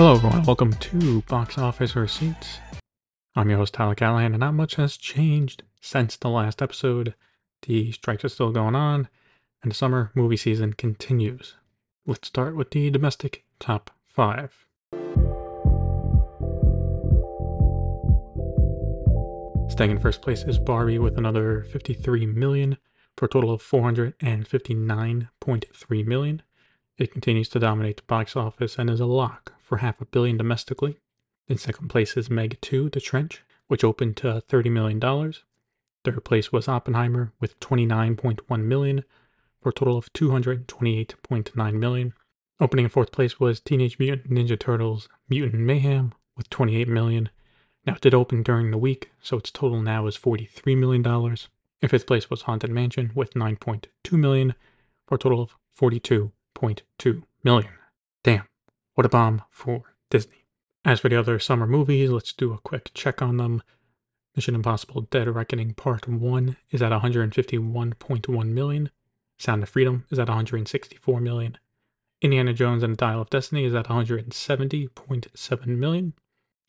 Hello, everyone. Welcome to Box Office Receipts. I'm your host, Tyler Callahan, and not much has changed since the last episode. The strikes are still going on, and the summer movie season continues. Let's start with the domestic top five. Staying in first place is Barbie with another 53 million for a total of 459.3 million. It continues to dominate the box office and is a lock for half a billion domestically. In second place is Meg 2, The Trench, which opened to $30 million. Third place was Oppenheimer with 29.1 million for a total of 228.9 million. Opening in fourth place was Teenage Mutant Ninja Turtles Mutant Mayhem with 28 million. Now it did open during the week, so its total now is $43 million. In fifth place was Haunted Mansion with 9.2 million for a total of 42.2 million. Damn, what a bomb for Disney. As for the other summer movies, let's do a quick check on them. Mission Impossible Dead Reckoning Part 1 is at 151.1 million. Sound of Freedom is at 164 million. Indiana Jones and the Dial of Destiny is at 170.7 million.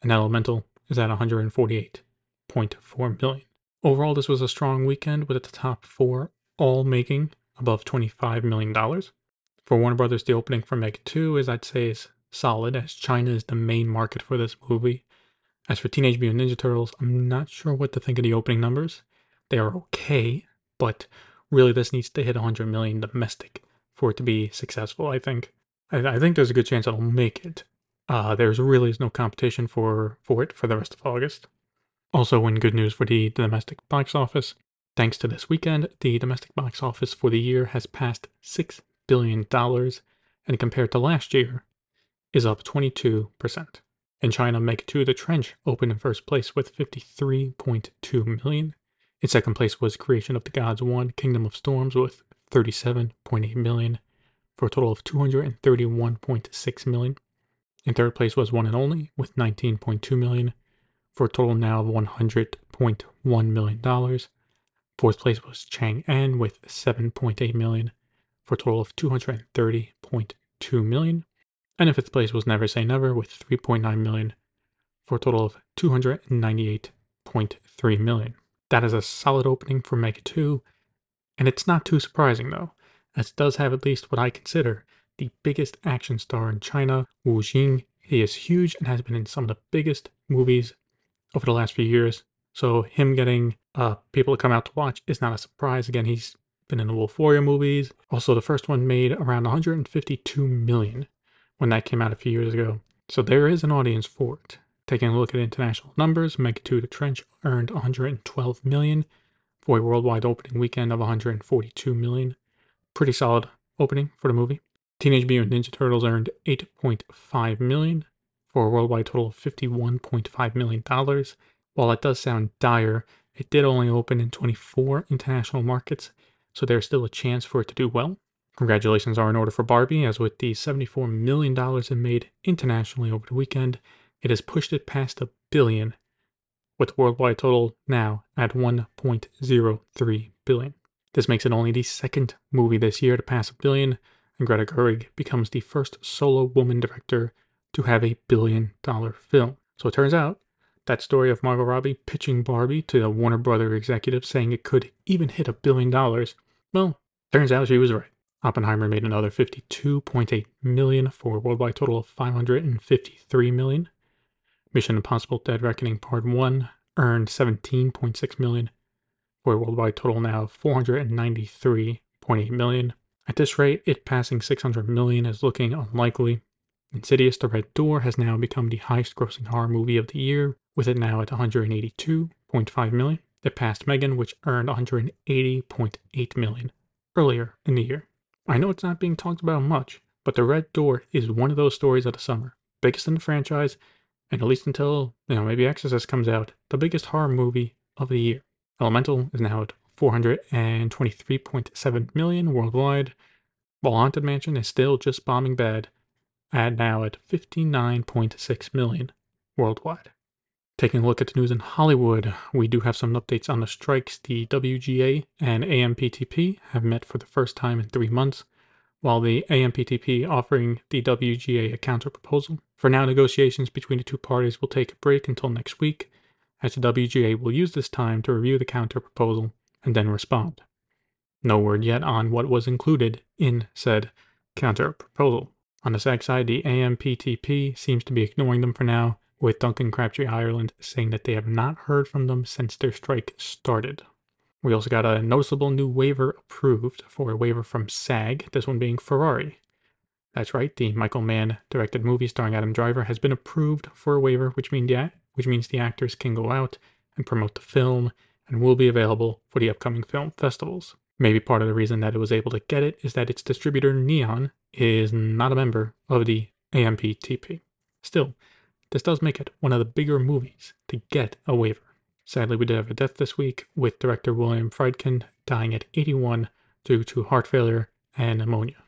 And Elemental is at 148.4 million. Overall, this was a strong weekend with the top four all making above $25 million. For Warner Brothers, the opening for Meg 2 is, I'd say, is solid, as China is the main market for this movie. As for Teenage Mutant Ninja Turtles, I'm not sure what to think of the opening numbers. They are okay, but really this needs to hit 100 million domestic for it to be successful, I think. I, I think there's a good chance it'll make it. Uh, there's really no competition for, for it for the rest of August. Also, in good news for the domestic box office, thanks to this weekend, the domestic box office for the year has passed $6 billion, dollars, and compared to last year, is up 22%. In China, Meg 2 The Trench opened in first place with 53.2 million. In second place was Creation of the Gods 1 Kingdom of Storms with 37.8 million for a total of 231.6 million. In third place was One and Only with 19.2 million for a total now of $100.1 million. Fourth place was Chang'an with 7.8 million for a total of 230.2 million. And in fifth place was Never Say Never with 3.9 million for a total of 298.3 million. That is a solid opening for Mega 2, and it's not too surprising though, as it does have at least what I consider the biggest action star in China, Wu Jing. He is huge and has been in some of the biggest movies over the last few years. So him getting uh, people to come out to watch is not a surprise. Again, he's in the Wolf Warrior movies. Also, the first one made around 152 million when that came out a few years ago. So there is an audience for it. Taking a look at international numbers, Meg 2 The Trench earned 112 million for a worldwide opening weekend of 142 million. Pretty solid opening for the movie. Teenage Mutant Ninja Turtles earned 8.5 million for a worldwide total of $51.5 million. While it does sound dire, it did only open in 24 international markets, so there's still a chance for it to do well. Congratulations are in order for Barbie, as with the $74 million it made internationally over the weekend, it has pushed it past a billion, with the worldwide total now at 1.03 billion. This makes it only the second movie this year to pass a billion, and Greta Gerwig becomes the first solo woman director to have a billion dollar film. So it turns out that story of Margot Robbie pitching Barbie to a Warner Brother executive saying it could even hit a billion dollars, well, turns out she was right. Oppenheimer made another 52.8 million for a worldwide total of 553 million. Mission Impossible Dead Reckoning Part 1 earned 17.6 million for a worldwide total now of 493.8 million. At this rate, it passing 600 million is looking unlikely. Insidious The Red Door has now become the highest grossing horror movie of the year, with it now at 182.5 million. It passed M3GAN, which earned 180.8 million earlier in the year. I know it's not being talked about much, but The Red Door is one of those stories of the summer. Biggest in the franchise, and at least until, you know, maybe Exorcist comes out, the biggest horror movie of the year. Elemental is now at 423.7 million worldwide, while Haunted Mansion is still just bombing bad at now at 59.6 million worldwide. Taking a look at the news in Hollywood, we do have some updates on the strikes. The WGA and AMPTP have met for the first time in three months. while the AMPTP offering the WGA a counterproposal. For now, negotiations between the two parties will take a break until next week, as the WGA will use this time to review the counterproposal and then respond. No word yet on what was included in said counterproposal. On the SAG side, the AMPTP seems to be ignoring them for now, with Duncan Crabtree Ireland saying that they have not heard from them since their strike started. We also got a noticeable new waiver approved for a waiver from SAG, this one being Ferrari. That's right, the Michael Mann directed movie starring Adam Driver has been approved for a waiver, which, which means the actors can go out and promote the film and will be available for the upcoming film festivals. Maybe part of the reason that it was able to get it is that its distributor Neon is not a member of the AMPTP. Still, this does make it one of the bigger movies to get a waiver. Sadly, we did have a death this week with director William Friedkin dying at 81 due to heart failure and pneumonia.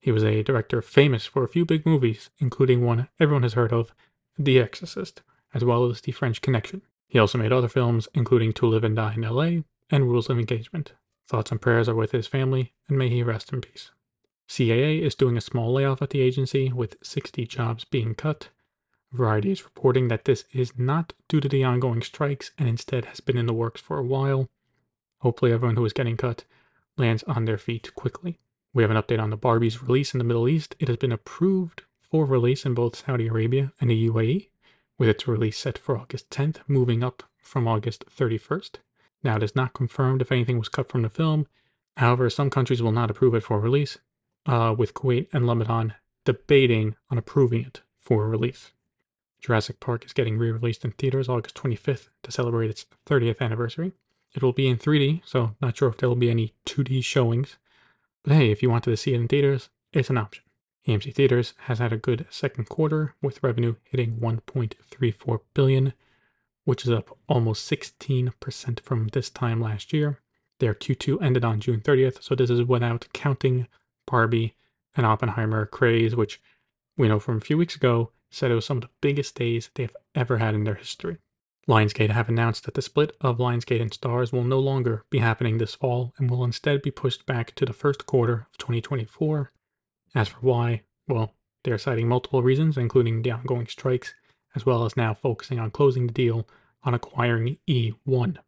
He was a director famous for a few big movies, including one everyone has heard of, The Exorcist, as well as The French Connection. He also made other films, including To Live and Die in LA and Rules of Engagement. Thoughts and prayers are with his family, and may he rest in peace. CAA is doing a small layoff at the agency, with 60 jobs being cut. Variety is reporting that this is not due to the ongoing strikes and instead has been in the works for a while. Hopefully, everyone who is getting cut lands on their feet quickly. We have an update on the Barbie's release in the Middle East. It has been approved for release in both Saudi Arabia and the UAE, with its release set for August 10th, moving up from August 31st. Now, it is not confirmed if anything was cut from the film. However, some countries will not approve it for release, uh, with Kuwait and Lebanon debating on approving it for release. Jurassic Park is getting re released in theaters August 25th to celebrate its 30th anniversary. It will be in 3D, so not sure if there will be any 2D showings. But hey, if you wanted to see it in theaters, it's an option. AMC Theaters has had a good second quarter with revenue hitting 1.34 billion, which is up almost 16% from this time last year. Their Q2 ended on June 30th, so this is without counting Barbie and Oppenheimer craze, which we know from a few weeks ago said it was some of the biggest days they've ever had in their history. Lionsgate have announced that the split of Lionsgate and Starz will no longer be happening this fall and will instead be pushed back to the first quarter of 2024. As for why, well, they are citing multiple reasons, including the ongoing strikes, as well as now focusing on closing the deal on acquiring E1.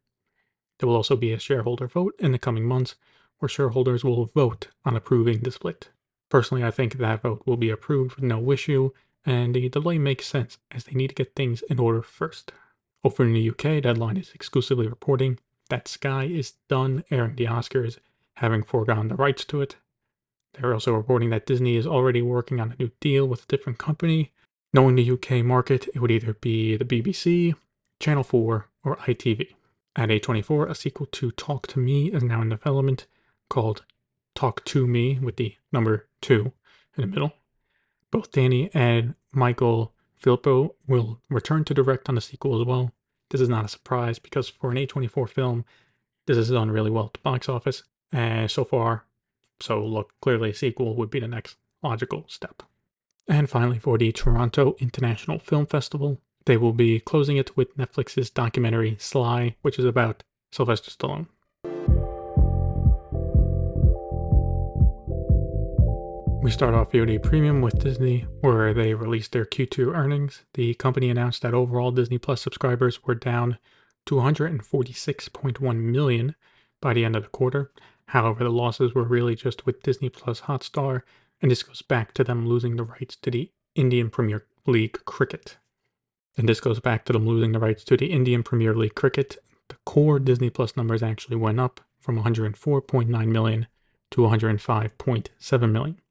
There will also be a shareholder vote in the coming months where shareholders will vote on approving the split. Personally, I think that vote will be approved with no issue and the delay makes sense as they need to get things in order first. Over in the UK, Deadline is exclusively reporting that Sky is done airing the Oscars, having foregone the rights to it. They're also reporting that Disney is already working on a new deal with a different company. Knowing the UK market, it would either be the BBC, Channel 4, or ITV. At A24, a sequel to Talk to Me is now in development called Talk to Me with the number 2 in the middle. Both Danny and Michael Philippou will return to direct on the sequel as well. This is not a surprise because for an A24 film, this has done really well at the box office and so far. So look, clearly a sequel would be the next logical step. And finally, for the Toronto International Film Festival, they will be closing it with Netflix's documentary Sly, which is about Sylvester Stallone. We start off VOD Premium with Disney, where they released their Q2 earnings. The company announced that overall Disney Plus subscribers were down to 146.1 million by the end of the quarter. However, the losses were really just with Disney Plus Hotstar, and this goes back to them losing the rights to the Indian Premier League cricket. And this goes back to them losing the rights to the Indian Premier League cricket. The core Disney Plus numbers actually went up from 104.9 million to 105.7 million.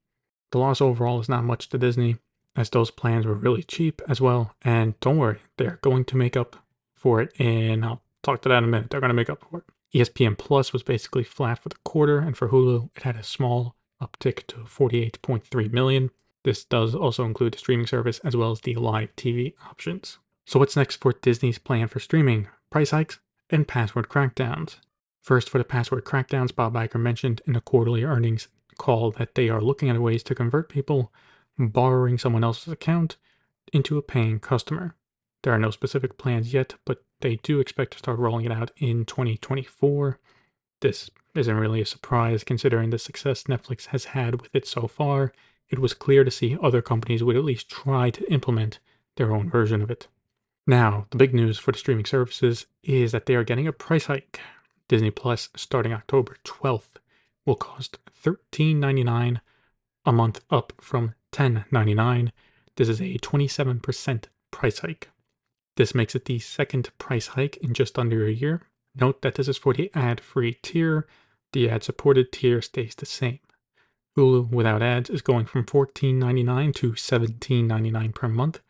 The loss overall is not much to Disney, as those plans were really cheap as well. And don't worry, they're going to make up for it, and I'll talk to that in a minute. They're going to make up for it. ESPN Plus was basically flat for the quarter, and for Hulu, it had a small uptick to 48.3 million. This does also include the streaming service as well as the live TV options. So, what's next for Disney's plan for streaming? Price hikes and password crackdowns. First, for the password crackdowns, Bob Iger mentioned in the quarterly earnings call that they are looking at ways to convert people borrowing someone else's account into a paying customer. There are no specific plans yet, but they do expect to start rolling it out in 2024. This isn't really a surprise considering the success Netflix has had with it so far. It was clear to see other companies would at least try to implement their own version of it. Now, the big news for the streaming services is that they are getting a price hike. Disney Plus, starting October 12th, will cost $13.99 a month, up from $10.99. This is a 27% price hike. This makes it the second price hike in just under a year. Note that this is for the ad free tier. The ad supported tier stays the same. Hulu without ads is going from $14.99 to $17.99 per month.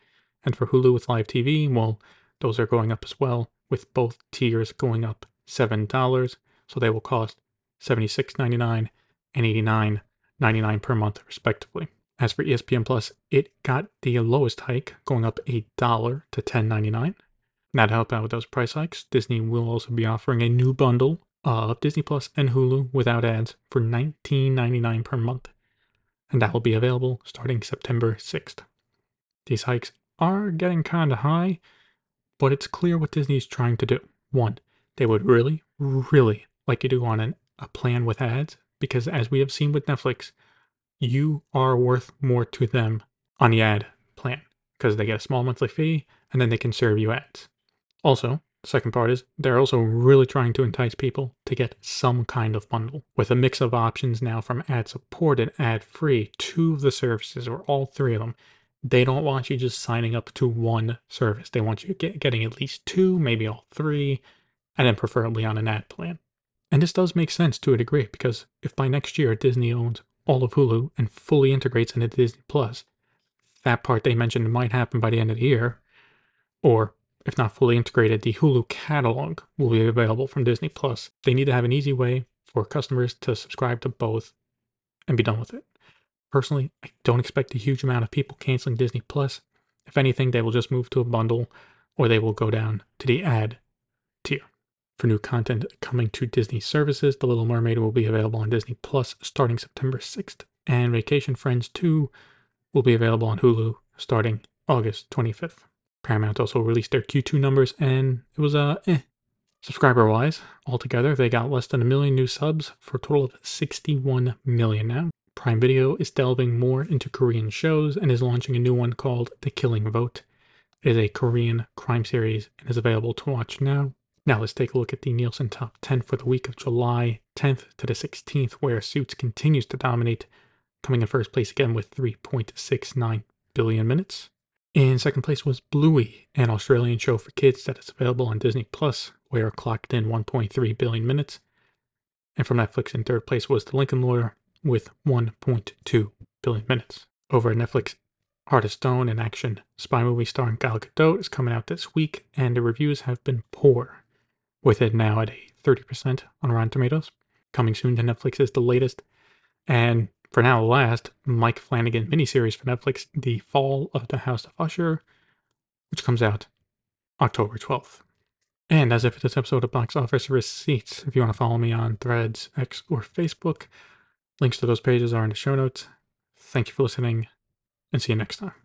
And for Hulu with live TV, well, those are going up as well, with both tiers going up $7. So they will cost $76.99 and $89.99 per month, respectively. As for ESPN Plus, it got the lowest hike, going up a dollar to $10.99. Now, to help out with those price hikes, Disney will also be offering a new bundle uh, of Disney Plus and Hulu without ads for $19.99 per month. And that will be available starting September 6th. These hikes are getting kind of high, but it's clear what Disney is trying to do. One, they would really, really like you to go on an, a plan with ads because, as we have seen with Netflix, you are worth more to them on the ad plan because they get a small monthly fee and then they can serve you ads. Also, the second part is they're also really trying to entice people to get some kind of bundle with a mix of options now from ad supported, ad free, two of the services or all three of them. They don't want you just signing up to one service. They want you get, getting at least two, maybe all three, and then preferably on an ad plan. And this does make sense to a degree because if by next year Disney owns all of Hulu and fully integrates into Disney Plus, that part they mentioned might happen by the end of the year, or if not fully integrated, the Hulu catalog will be available from Disney Plus. They need to have an easy way for customers to subscribe to both and be done with it. Personally, I don't expect a huge amount of people canceling Disney Plus. If anything, they will just move to a bundle or they will go down to the ad tier. For new content coming to Disney services, The Little Mermaid will be available on Disney Plus starting September 6th, and Vacation Friends 2 will be available on Hulu starting August 25th. Paramount also released their Q2 numbers, and it was uh, eh. Subscriber wise, altogether, they got less than a million new subs for a total of 61 million now. Prime Video is delving more into Korean shows and is launching a new one called The Killing Vote. It is a Korean crime series and is available to watch now. Now let's take a look at the Nielsen Top 10 for the week of July 10th to the 16th, where Suits continues to dominate, coming in first place again with 3.69 billion minutes. In second place was Bluey, an Australian show for kids that is available on Disney Plus, where clocked in 1.3 billion minutes. And from Netflix in third place was The Lincoln Lawyer, with 1.2 billion minutes. Over at Netflix, Heart of Stone, an action spy movie starring Gal Gadot, is coming out this week, and the reviews have been poor, with it now at a 30% on Rotten Tomatoes. Coming soon to Netflix is the latest, and for now the last, Mike Flanagan miniseries for Netflix, The Fall of the House of Usher, which comes out October 12th. And as if this episode of Box Office Receipts, if you want to follow me on Threads, X, or Facebook, Links to those pages are in the show notes. Thank you for listening and see you next time.